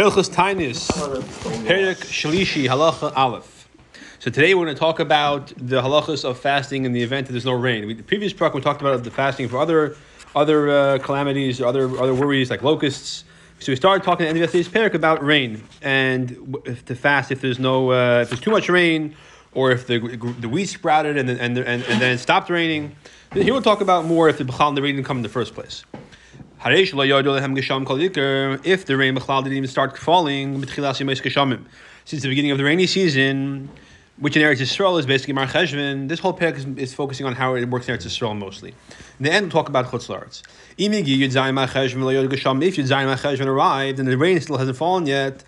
Hilchos Tainis, Perik Shalishi, Halacha Aleph. So today we're going to talk about the halachas of fasting in the event that there's no rain. We, the previous part we talked about the fasting for other other uh, calamities, other other worries like locusts. So we started talking at the end of yesterday's parak about rain and if to fast if there's no uh, if there's too much rain or if the the wheat sprouted and then and, and, and then it stopped raining. Here we'll talk about more if the b'chal the rain didn't come in the first place. If the rain didn't even start falling since the beginning of the rainy season, which in Eretz Yisrael is basically Mar Cheshvan, this whole parak is, is, focusing on how it works in Eretz Yisrael mostly. In the end, we'll talk about Chutz Laretz. If Yudzayin Mar Cheshvan arrived and the rain still hasn't fallen yet,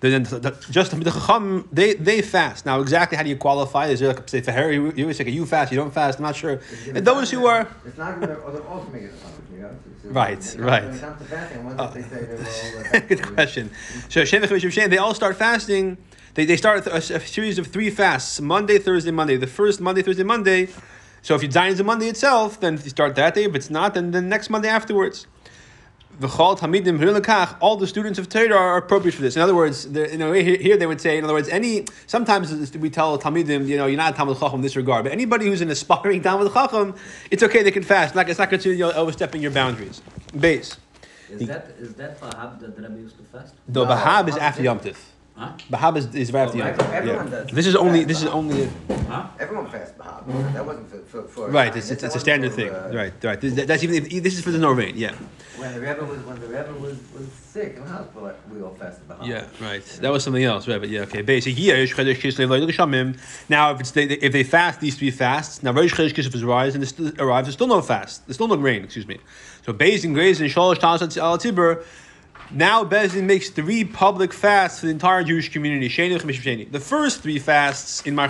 then just the chacham they they fast. Now exactly how do you qualify? Is there like say for Harry you always say you fast, you don't fast. I'm not sure. And those who are it's not going to also make it Right, right. Uh, good question. So they all start fasting. They, they start a, a, series of three fasts: Monday, Thursday, Monday. The first Monday, Thursday, Monday. So if you dine on a Monday itself, then you start that day. If it's not, then the next Monday afterwards all the students of Torah are appropriate for this. In other words, you know, here they would say, in other words, any sometimes we tell Talmidim, you know, you're not a Talmud Chacham in this regard, but anybody who's an aspiring Talmud Chacham, it's okay, they can fast. Like it's not considered you know, overstepping your boundaries. Base. Is that is that Bahab that the Rebbe used to fast? The no, Bahab is after Yom Tif. Huh? Bahab is, is right after Yom Everyone yeah. does. This is only this is only. Huh? Everyone fasts Bahab. That wasn't for, for, for right. It's, it's, it's a standard thing. Uh, right. Right. That's even this is for the no rain. Yeah. When the Rebbe was when the Rebbe was, was sick in the hospital, we all fasted Bahab. Yeah. Right. That was something else. Right. But yeah. Okay. Basically, now if it's they, if they fast these three fasts, now Rosh Chodesh Kislev arrives and still arrives, there's still no fast. There's still no rain. Excuse me. So Beis and Grace and Shalosh Tanas Al Tibur now Bezin makes three public fasts for the entire Jewish community. The first three fasts in Mar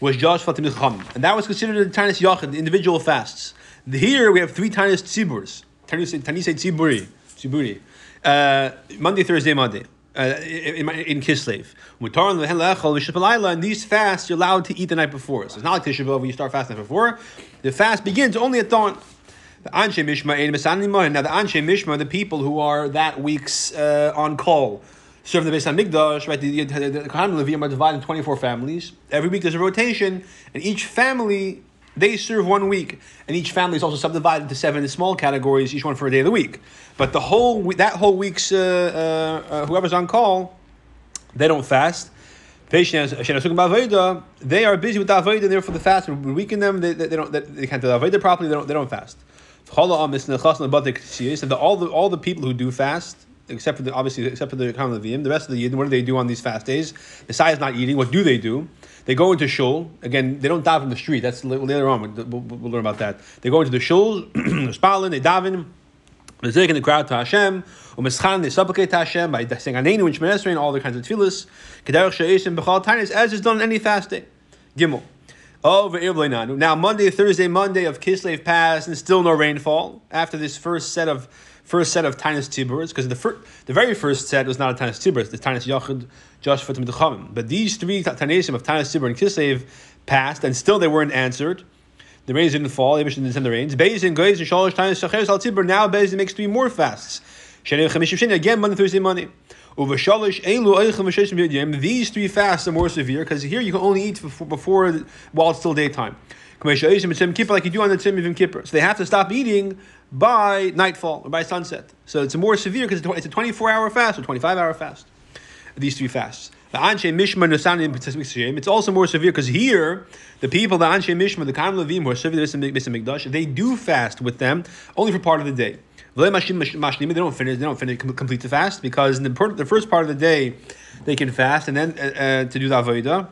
was just Fatim Chacham, and that was considered the Tanis Yachid, the individual fasts. Here we have three Tanis Tziburs, Tanis Tziburi, Tziburi, uh, Monday, Thursday, Monday. Uh, in, in Kislev. And these fasts you're allowed to eat the night before. So it's not like Tisha B'Av you start fasting before. The fast begins only at dawn. The Anshe Mishma Now the Anshe Mishma, the people who are that week's uh, on call, serving the Beis Hamikdash, right? The, the, the, the Kohanim Levim are divided in 24 families. Every week there's a rotation, and each family, they serve one week. And each family is also subdivided into seven small categories, each one for a day of the week. But the whole, that whole week's, uh, uh, uh whoever's on call, they don't fast. They are busy with the avodah, therefore the fast we weaken them. They, they, they don't. They, they can't do the avodah properly. They don't. They don't fast. The, all the all the people who do fast, except for the obviously except for the common Levim, the rest of the Yidden, what do they do on these fast days? Is not eating. What do they do? They go into shul. Again, they don't daven in the street. That's later on. We'll, we'll, learn about that. They go into the shul, spalin, they daven. They're in the crowd to Hashem. They supplicate to Hashem by saying Anenu and Shemon and all the kinds of tefillas. As is done on any fast day. Gimel. Now Monday, Thursday, Monday of Kislev passed, and still no rainfall after this first set of first set of Tainus Tiburis, because the first, the very first set was not a Tainus Tiburis, the Tainus Yachid, Josh Fatim Dechavim. But these three Tanaisim of Tainus Tibur and Kislev passed, and still they weren't answered. The rains didn't fall, they didn't send the rains. Bezin, Gleis, and Shalosh Tainus Shacher Al Tibur. Now Bezin makes three more fasts. Again, Monday, Thursday, Monday. These three fasts are more severe because here you can only eat before, before while it's still daytime. Like you do on the Tzim Yom Kippur. So they have to stop eating by nightfall or by sunset. So it's more severe because it's a 24 hour fast or 25 hour fast. These three fasts. The Anshe Mishma It's also more severe because here the people, the Anshe Mishma, the Kam Levim, who are serving the Mikdash, they do fast with them only for part of the day. They don't finish. They don't finish complete the fast because in the, the first part of the day they can fast and then uh, uh, to do the avodah.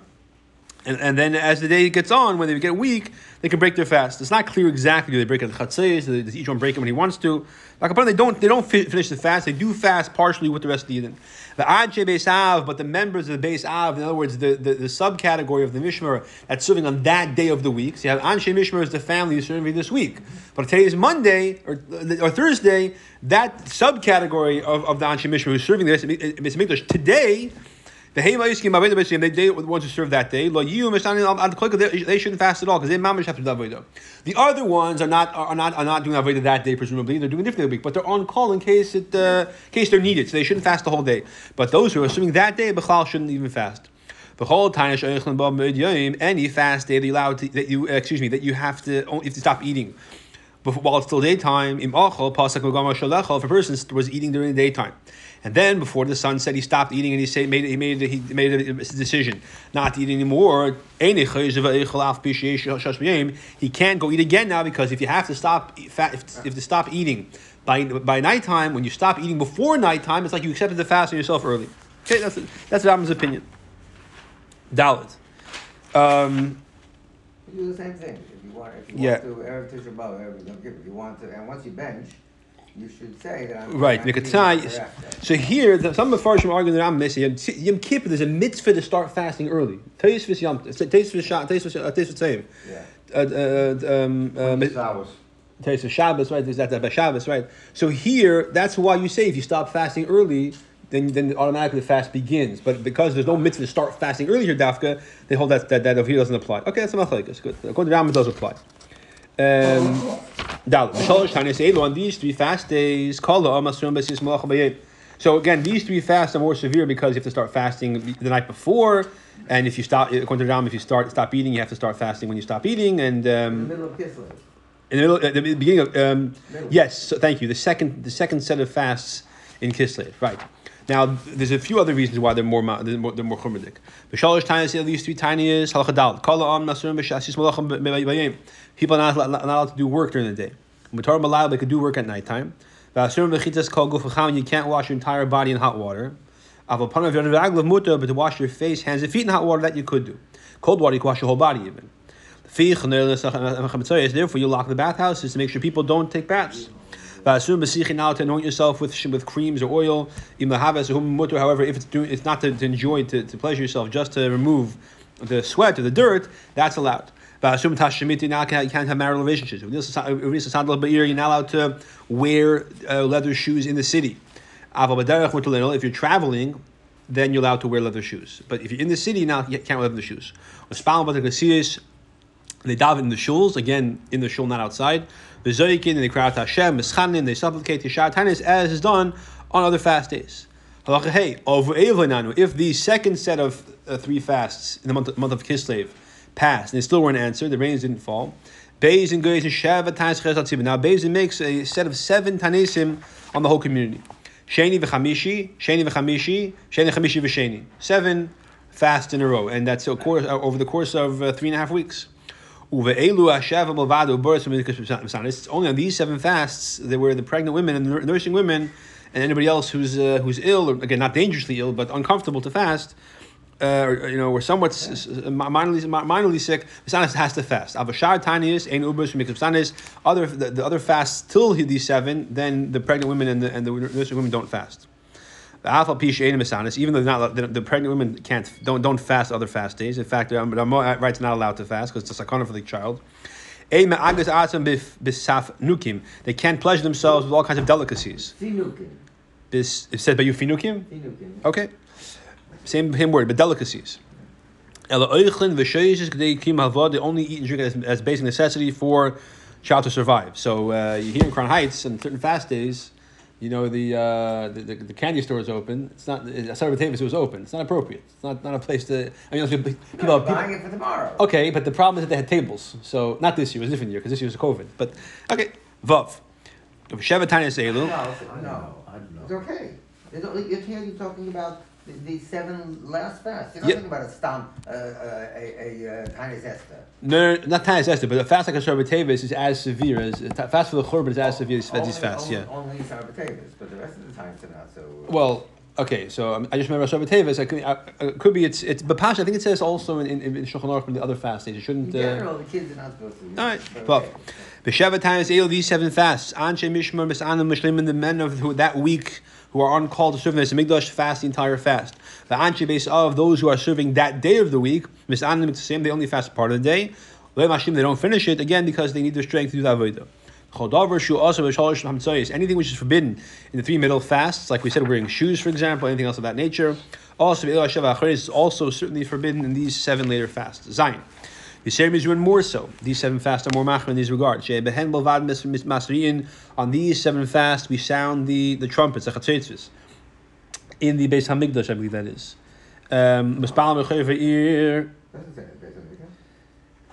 And, and then as the day gets on, when they get weak, they can break their fast. It's not clear exactly do they break it at chatzis, does each one break it when he wants to. Like they don't they don't finish the fast. They do fast partially with the rest of the Eden. The Anshe Beis Av, but the members of the Beis Av, in other words, the, the, the subcategory of the Mishmer that's serving on that day of the week. So you have Anshe Mishmer is the family who's serving this week. But today is Monday or, or Thursday, that subcategory of, of the Anshe Mishmer who's serving this Mikdash today The they they want to serve that day. You they shouldn't fast at all because they mamish have to do avodah. The other ones are not are not are not doing avodah that day presumably they're doing different week, but they're on call in case it uh, case they're needed, so they shouldn't fast the whole day. But those who are assuming that day b'chal shouldn't even fast. The whole time any fast day that you allowed to, that you uh, excuse me that you have to only have to stop eating before, while it's still daytime. Im if a person was eating during the daytime. And then before the sun set, he stopped eating and he said, made, he made he made a decision not to eat anymore. He can't go eat again now because if you have to stop if, if to stop eating by by nighttime, when you stop eating before nighttime, it's like you accepted the fast on yourself early. Okay, that's that's Rambam's opinion. Dalit. Um, You do the same thing, if you want, if you Yeah. want to, Erev Tisha B'Av, Erev Yom Kippur, you want to, and once you bench, you should say that I'm. Right, I'm make a eating tie. after that. So here, the, some of the Farshim argue that I'm missing. Yom Kippur, there's a mitzvah to start fasting early. Teisvis Yom, Teisvis Shah, Teisvis Teisvis Tzayim. Yeah. Uh, uh, um, uh, Teisvis Shabbos, right? There's that, that Shabbos, right? So here, that's why you say if you stop fasting early, then then automatically the fast begins. But because there's no mitzvah to start fasting early here, Dafka, they hold that that, that over here doesn't apply. Okay, that's a machlekes. Good. According to Rambam, it does apply. Um, Dalit. B'shalosh Tanya say, on these three fast days, kala amasrum b'sis malacha b'yed. So again, these three fasts are more severe because you have to start fasting the night before, and if you stop, according to Rambam, if you start stop eating, you have to start fasting when you stop eating, and In um, the middle of Kislev. in the middle, at the beginning of um, yes. So thank you. The second, the second set of fasts in Kislev, right? Now, there's a few other reasons why they're more they're more, they're more chumradik. B'shalosh tiniest, at least three tiniest halacha dal. Kala b'shasis malachim. People are not, not allowed to do work during the day. Mutar malal they could do work at nighttime. V'asurim b'chitas kol guf v'chaim, You can't wash your entire body in hot water. Avapanav yonavaglav muta, but to wash your face, hands, and feet in hot water that you could do. Cold water you can wash your whole body even. Therefore, you lock the bathhouses to make sure people don't take baths. V'asum b'sichin now to anoint yourself with with creams or oil. However, if it's doing, it's not to, to enjoy to, to pleasure yourself, just to remove the sweat or the dirt. That's allowed. V'asum tashemiti now you can't have marital relationships. You're not allowed to wear uh, leather shoes in the city. If you're traveling, then you're allowed to wear leather shoes. But if you're in the city now, you can't wear leather shoes. They daven in the shuls, again, in the shul, not outside. The zoikin, and they cry out to Hashem, they supplicate Yishar Tanis, as is done on other fast days. Hey, if the second set of uh, three fasts in the month, month of Kislev passed and they still weren't answered, the rains didn't fall. Beis and Goyes Now Beis makes a set of seven Tanisim on the whole community. Sheni v'chamishi, Sheni v'chamishi, Sheni chamishi v'sheni. Seven fasts in a row, and that's course, uh, over the course of uh, three and a half weeks. It's only on these seven fasts that were the pregnant women and the nursing women and anybody else who's uh, who's ill, or again not dangerously ill, but uncomfortable to fast, uh, or, you know, or somewhat s- s- minorly, minorly sick, Misanis has to fast. Tanias, Ein other the, the other fasts till these seven, then the pregnant women and the, and the nursing women don't fast. Even though they're not the, the pregnant women can't don't don't fast other fast days. In fact, um, the right's not allowed to fast because it's a sakana for the child. Ein me'agas atzam bif- bisaf nukim. They can't pleasure themselves with all kinds of delicacies. Finukim. This it said by you finukim. Okay, same same word, but delicacies. Ela oichlin v'sheishes k'dei kim. They only eat and drink as, as basic necessity for child to survive. So uh, you hear in Crown Heights on certain fast days, you know the uh, the, the, the candy store is open. It's not. Asar B'Tevis was open. It's not appropriate. It's not not a place to. I mean, people. people, I'm buying it for tomorrow. Okay, but the problem is that they had tables. So not this year, it was a different year because this year was COVID. But okay, Vav. Sheva Tanya Seilu. No, I no. don't know, I don't know. It's okay. It's only, here you're talking about the, the seven last fasts. You're not Yeah. talking about a stam, uh, uh, a, a, uh, tiny Esther. No, no, not Tanya Esther, but a fast like a Shabbat is as severe as a fast for the Churban is as severe as these fasts. Only, Yeah. only Sabbath but the rest of the times are not so. uh, Well, okay, so um, I just remember Shabbat Tevis. I could, I, it could be it's it's but Pasha. I think it says also in in, in Shulchan Aruch from the other fast days. It in shouldn't. Uh, general, the kids are not supposed to. all right, but but okay. B'Shabbat times Eil these seven fasts. Anshe Mishmar Misanim Mishlim the men of who that week who are on call to serve in the Mikdash fast the entire fast. The Anshe Beis Av those who are serving that day of the week Misanim the same. They only fast part of the day. They don't finish it again because they need their strength to do b'shalosh hamtzayis. Anything which is forbidden in the three middle fasts, like we said, wearing shoes, for example, anything else of that nature. Also, is also certainly forbidden in these seven later fasts. Zion. The same is even more so. These seven fasts are more machmer in these regards. Shei behen bolvad mis- mis- On these seven fasts, we sound the, the trumpets, the chatzetzes. In the Beis Hamikdash, I believe that is. Um, Mispal mechover ir. Doesn't say it, based on the weekend.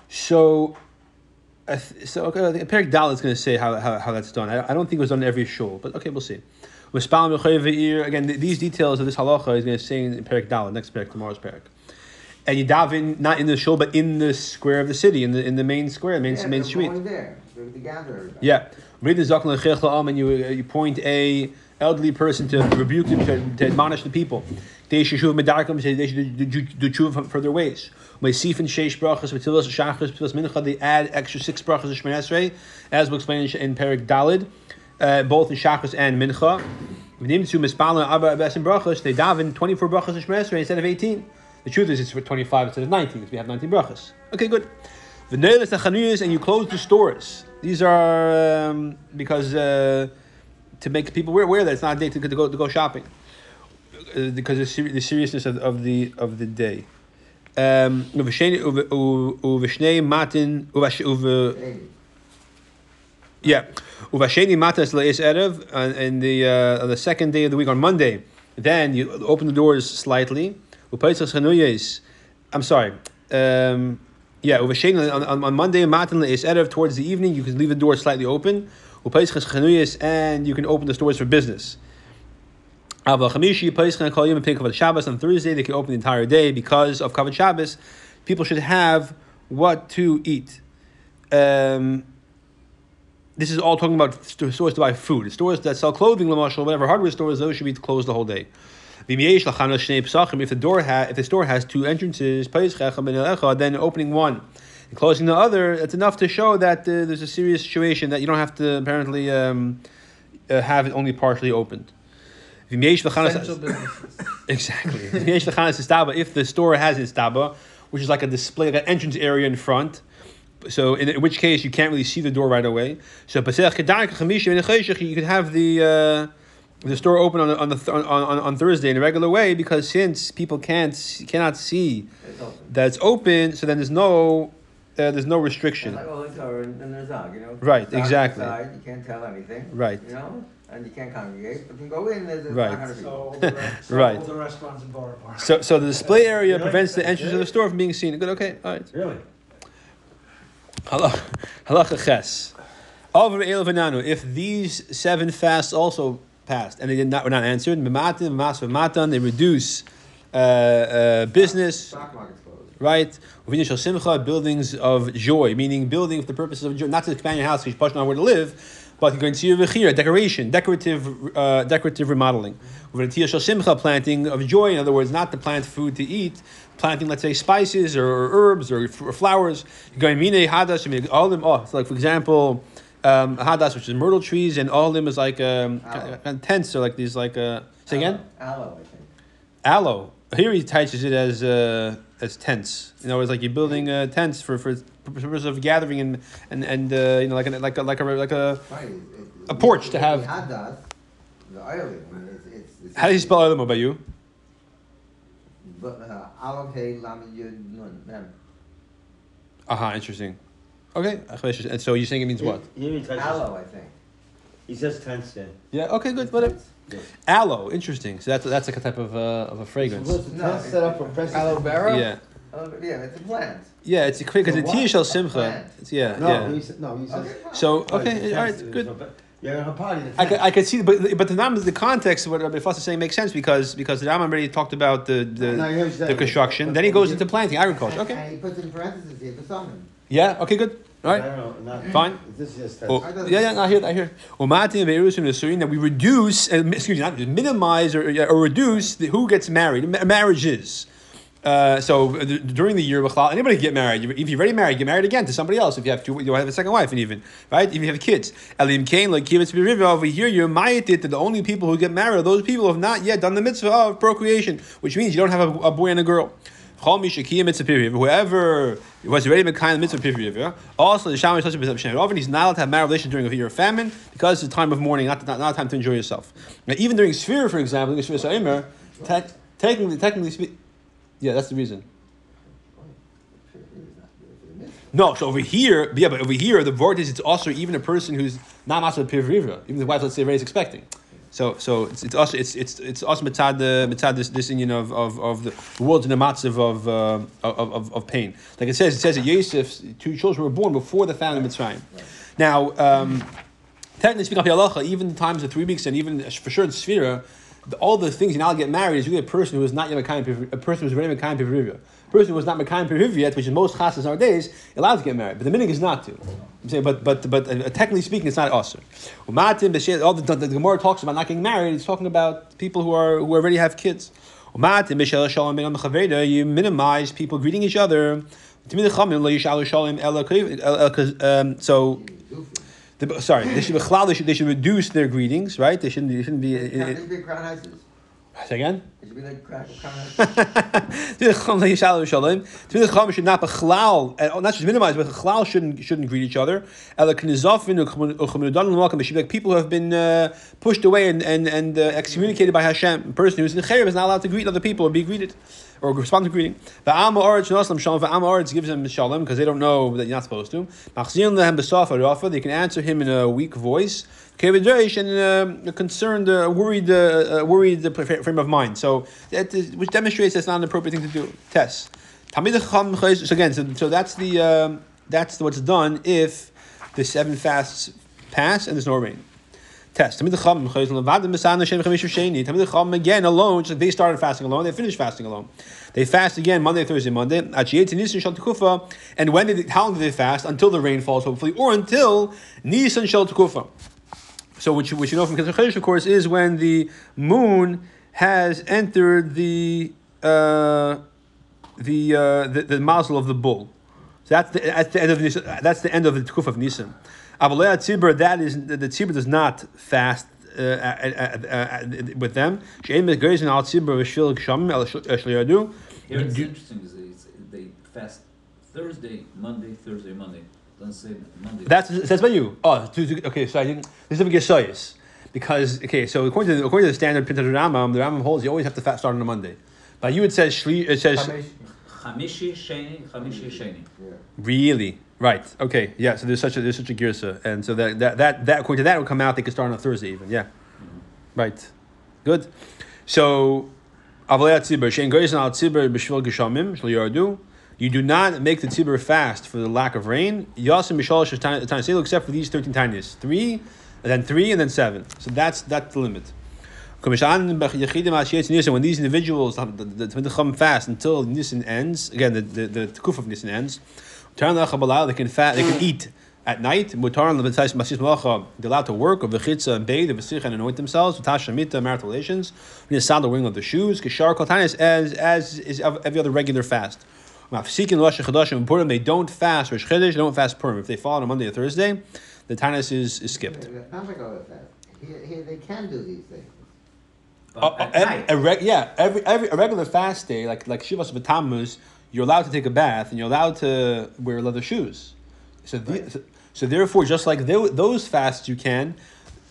So, so okay, I think Perik Dal is going to say how, how, how that's done. I, I don't think it was done in every shul, but okay, we'll see. With Spal Mechoy Ve'ir, again, these details of this halacha is going to say in Perik Dal, next Perik, tomorrow's Perik. And you daven not in the shul, but in the square of the city, in the in the main square, main Yeah, main street. there, to to gather. Yeah. Read the La'am and you, uh, you point a elderly person to rebuke them, to, to admonish the people. They should shuv medarkim, say they should do- tshuva for their ways. May sif and sheish brachas, v'tilas shachas, v'tilas mincha, they add extra six brachas of Shemini as we'll explain in, Perik Dalid, uh, both in shachas and mincha. V'nim tzu mispalin abba abes and brachas, they daven 24 brachas of instead of 18. The truth is it's for 25 instead of 19, because we have 19 brachas. Okay, good. The neilis chanuyas and you close the stores. These are um, because uh, to make people aware, that it's not a day to, to go to go shopping uh, because of the, seri- the seriousness of, of the of the day. Um, yeah, uvasheni matas leis erev on, the uh, on the second day of the week on Monday. Then you open the doors slightly. Upaitzas chanuyes. I'm sorry. Um, yeah, uvasheni on, on, on Monday matan leis erev towards the evening. You can leave the door slightly open. Upaitzas chanuyes and you can open the stores for business. And. On Thursday, they can open the entire day because of Kavod Shabbos. People should have what to eat. Um, this is all talking about stores to buy food. Stores that sell clothing, lamashal, whatever hardware stores, those should be closed the whole day. V'miesh lachana shnei psachim. If the door ha- if the store has two entrances, Pesach and Echad, then opening one and closing the other, it's enough to show that uh, there's a serious situation that you don't have to apparently um, uh, have it only partially opened. V'miesh lachana- Essential businesses. Exactly. V'yesh lechanas istaba, If the store has istaba, which is like a display, like an entrance area in front, so in, in which case you can't really see the door right away. So Pesach Kedarka Chamishim and Cheshach, you could have the uh, the store open on the- on the th- on, on, on Thursday in a regular way because since people can't cannot see It's that it's open, so then there's no uh, there's no It's restriction. like, it's our, in the zog, you know? Right, Zog exactly. inside, You can't tell anything. Right. You know, and you can't congregate, but you can go in, there's a Right. So all the, re- so Right. all the restaurants and bar bars. So so the display area Really? prevents the entrance of the store from being seen. Good, okay, all right. Really? Halach- Halacha ches. Over el v'nanu. If these seven fasts also passed and they did not were not answered, mematin, mas v'matan, they reduce uh, uh, business, right? Uvina shel simcha, buildings of joy, meaning building for the purposes of joy, not to expand your house pushing on where to live, but v'chira, decoration, decorative, uh, decorative remodeling. Simcha, planting of joy. In other words, not to plant food to eat, planting, let's say, spices or, herbs or, flowers. All them. Oh, so like for example. Um, hadas, which is myrtle trees, and all of them is like um, kind of tents, or like these, like uh, say again, Aloe, I think. aloe. Here he touches it as uh, as tents. You know, it's like you're building uh, tents for for purpose of gathering and and and uh, you know like a, like a, like a like a. A porch to have- Hadas, the oiling, it's, it's, it's. How do you spell oilem by you? But, uh, Aleph, Hey, Lamed, Yud, Nun, Mem. Aha, interesting. Okay, and so you're saying it means what? He, he, touches, Aloe, I think. he says tense there. Yeah. Okay, good. Whatever. Yes. Aloe, interesting. So that's that's like a type of uh, of a fragrance. No, Test set up for president. Aloe vera? Yeah. Yeah, it's a plant. Yeah, it's quick because So the what? Tiyah Shel Simcha. It's, yeah, No, yeah. he no, he says. Okay. So Oh, okay, it's all tense, right, good. so, but a party. I could. I could see, but but the numbers, the context of what Rabbi Fuss is saying makes sense because because the Rambam already talked about the the, No, here's the that. construction. Then he goes into planting, agriculture. Okay. And he puts in parentheses here for summon. Yeah. Okay. Good. All I right. don't know. Not, Fine. This is just. Oh, yeah, yeah, I hear, I hear. Umatim ve'erusim nesurim, that we reduce, uh, excuse me, not minimize or, or reduce the, who gets married, ma- marriages. Uh, so uh, during the year, anybody can get married. If you're already married, get married again to somebody else. If you have two, you have a second wife, and even right, if you have kids. Elim kain like b'riva over here, you're mayatit that the only people who get married are those people who have not yet done the mitzvah of procreation, which means you don't have a, a boy and a girl. Whoever was already Mekayim Mitzvah Piri, also the Shama Yisrael B'Shem Often he's not allowed to have marital relations during a year of famine because it's a time of mourning, not, not, not a time to enjoy yourself. Now, even during Sphere, for example, during Sphere Sa'imer, te- technically, technically speaking, yeah, that's the reason. No, so over here, yeah, but over here, the is it's also even a person who's not master pivriva, even the wife, let's say, is expecting. So, so it's, it's also it's it's it's also the mitzad this this union of of, of the world's in a matzav of, uh, of, of of pain. Like it says, it says that Yosef's two children were born before the famine of Mitzrayim. Now, um, technically speaking, halacha, even times of three weeks and even for sure in Sphira, all the things you now get married is really a person who is not yet Mekayim, a person who's already Mekayim Pivriva. A person who was not Mekayim Pivriva yet, which is most chasas nowadays, allowed to get married. But the minig is not to. I'm saying, but but but uh, technically speaking, it's not b'she- All the, the, the Gemara talks about not getting married. It's talking about people who are who already have kids. You minimize people greeting each other. Um, so the, sorry, they should, be- they should they should reduce their greetings, right? They shouldn't they shouldn't be. It It, should be crown houses. say again. It should be like. To the chum shalom. To the chum should not be chlal, and not just minimize, but chlal shouldn't shouldn't greet each other. They should be like people who have been uh, pushed away and and and uh, excommunicated by Hashem. A person who's in cherem is not allowed to greet other people or be greeted. Or respond to greeting. The Amma Oretz Noslam Shalom. The Amma Oretz gives them Shalom because they don't know that you're not supposed to. Lehem. They can answer him in a weak voice. Kevidrash and uh, a concerned, uh, worried, uh, uh, worried uh, frame of mind. So that is, which demonstrates that's not an appropriate thing to do. Test. Tamid Chacham So again, so, so that's the um, that's what's done if the seven fasts pass and there's no rain. Test. Tamid Chacham Chayz Levad Sheni. Tamid Chacham again alone. So they started fasting alone, they finished fasting alone. They fast again Monday, Thursday, Monday. Achiyet Nisan Shal Tekufa. And when did how long did they fast? Until the rain falls, hopefully, or until Nisan Shal Tekufa. So what you, know from Chodesh, of course, is when the moon has entered the uh, the, uh, the the mazel of the bull. So that's the, that's the end of Nisan, that's the end of the Tukuf of Nisan. Avalei Tzibur, that is the, Tzibur does not fast. Uh, uh, uh, uh, with them, She'ein Megazin al Tzibur v'shvil Gshamim el Shliyadu. Here it's interesting is they fast Thursday, Monday, Thursday, Monday. Doesn't say Monday. That's that's by you. Oh, okay. So I didn't. This is a Gesayis. Because okay, so according to the, according to the standard printed Rambam, um, the Rambam holds you always have to fast start on a Monday. By you it says shli, it says Chamishi, Sheni, Chamishi, Sheni. Yeah. really right. Okay, yeah. So there's such a there's such a girsa, and so that that that, that according to that would come out they could start on a Thursday even. Yeah, mm-hmm. right. Good. So Avalei Tzibur Shein Goyis Al Tzibur B'Shvil Geshamim Shlo Yardu. You do not make the tzibur fast for the lack of rain. Yasim Mishal Tanya except for these thirteen tiniest. Three, and then three, and then seven. So that's that's the limit. When these individuals the, the, the, the fast until Nisan ends, again the the, the kuf of Nisan ends, they can fast, they can eat at night. They're allowed to work of the and bathe, the v'sicha and anoint themselves. Tasha mita marital relations. We need the wing of the shoes. Kishar kotanis as as is every other regular fast. And they don't fast Rosh Chodesh, they don't fast Purim. If they fall on a Monday or Thursday, the Tanis is, is skipped. It sounds like all of that. Here, here, they can do these things. Uh, a- a reg- yeah, every, every a regular fast day, like like Shivas V'Tammuz, you're allowed to take a bath and you're allowed to wear leather shoes. So, the, so, so therefore, just like tho- those fasts you can,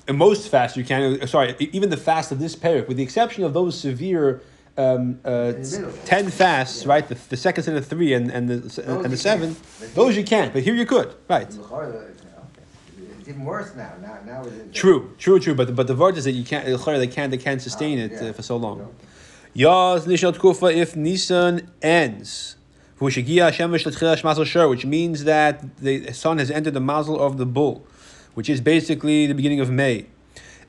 and most fasts you can. uh, Sorry, e- even the fast of this parak, with the exception of those severe. Um, uh, In the middle. ten fasts, Yeah. right? The, the second set of three and, and the and the you seven. can't. Those you can't, but here you could, right? Even worse now. Now, now it's True, true, true. But the, but the word is that you can't. They can't. They can't sustain Ah, it yeah. uh, for so long. Yaz Nishan Tkufa if Nisan ends. V'shagia Shemesh l'tchilas mazel shur, which means that the sun has entered the mazel of the bull, which is basically the beginning of May.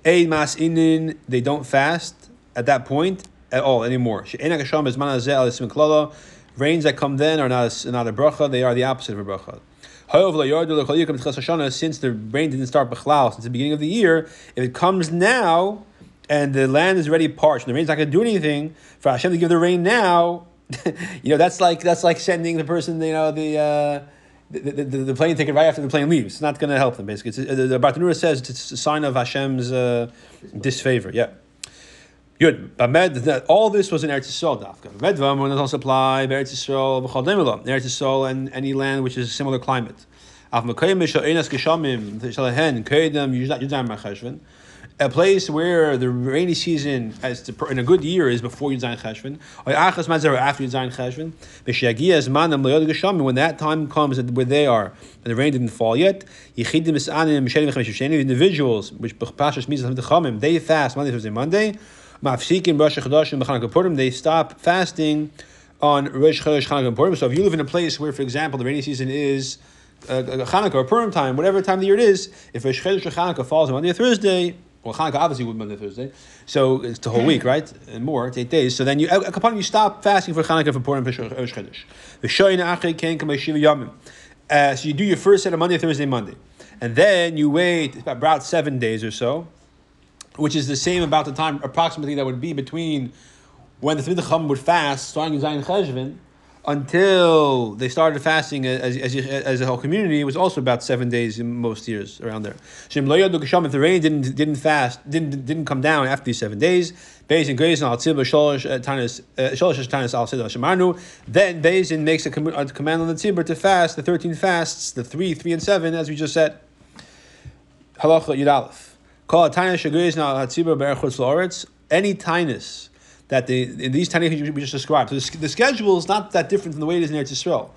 Ein mas inin, they don't fast at that point at all anymore. She'en hagasham is manazeh al ismin klala. Rains that come then are not a, not a bracha; they are the opposite of a bracha. Since the rain didn't start b'chlal since the beginning of the year, if it comes now and the land is already parched and the rain's not going to do anything for Hashem to give the rain now, you know that's like that's like sending the person you know the. Uh, the, the, the, the plane ticket right after the plane leaves. It's not going to help them. Basically, it's, uh, the, the Bartanura says it's a sign of Hashem's uh, disfavor. Yeah. Good. Bamed, that all this was in Eretz Yisrael, Dafka. Medvam will also apply Eretz Yisrael, Demela, Eretz Yisrael, and any land which is a similar climate. Av Mekayim Shalahen, Kedem, Yudam. A place where the rainy season, as to, in a good year, is before Yudzayin Cheshvan. Or Achas Mazar after Yudzayin Cheshvan. V'shiagia Manam Leod Geshamim. When that time comes where they are, and the rain didn't fall yet, Yechidim Misanim Mishelim Chemeshivsheni, individuals, which Pashas means the they fast Monday, Thursday, Monday. Mafsikim Rosh Chodesh and Chanukah Purim, they stop fasting on Rosh Chodesh Chanukah Purim. So if you live in a place where, for example, the rainy season is uh, Chanukah or Purim time, whatever time of the year it is, if Rosh Chodesh Chanukah falls on Monday or Thursday, well, Chanukah obviously would be Monday Thursday, so it's the whole week, right? And more, it's eight days. So then you, upon you stop fasting for Chanukah for Purim for Rosh Chodesh. Uh, so you do your first set of Monday, Thursday, Monday, and then you wait about seven days or so which is the same about the time approximately that would be between when the Tmid Chum would fast, starting in Cheshvan, until they started fasting as, as, as a whole community, it was also about seven days in most years around there. Shem if the rain didn't didn't fast, didn't didn't come down after these seven days, Beis and and Al Tzibah Sholosh uh, uh, Tanis Al Shemarnu, then Beis makes a, com- a command on the Tzibah to fast the thirteen fasts, the three, three, and seven, as we just said. Halacha Yud. Call a tinus shagris now hatzibur berachutz la'aretz. Any tinus that the in these tinus we just described. So the, the schedule is not that different from the way it is in Eretz Yisrael.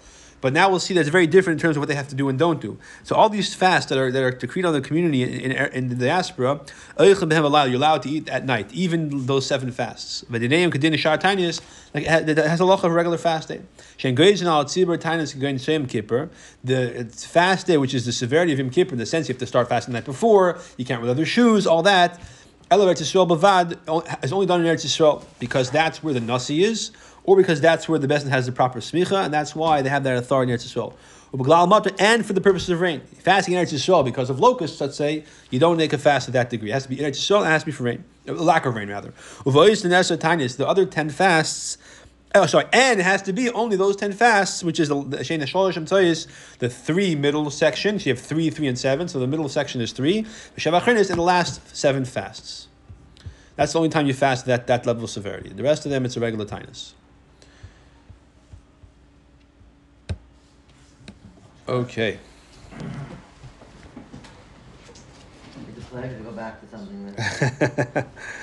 But now we'll see that it's very different in terms of what they have to do and don't do. So all these fasts that are that are decreed on the community in, in, in the diaspora, you're allowed to eat at night, even those seven fasts. But the name kadin like that has a lot of regular fast day. The fast day, which is the severity of Yom Kippur, in the sense you have to start fasting the night before, you can't wear leather shoes, all that. Eretz Yisrael bavad is only done in Eretz Yisrael because that's where the nasi is or because that's where the Besson has the proper smicha, and that's why they have that authority in Eretz Yisrael. And for the purposes of rain. Fasting in Eretz Yisrael because of locusts, let's say, you don't make a fast to that degree. It has to be in Eretz Yisrael, it has to be for rain. Lack of rain, rather. The other 10 fasts, Oh, sorry, and it has to be only those ten fasts, which is the Shena Sholosh Toyis, the three middle section. So you have three, three, and seven. So the middle section is three. Shavachrinis and the last seven fasts. That's the only time you fast that that level of severity. The rest of them, it's a regular tinus. Okay. A pleasure to go back to something.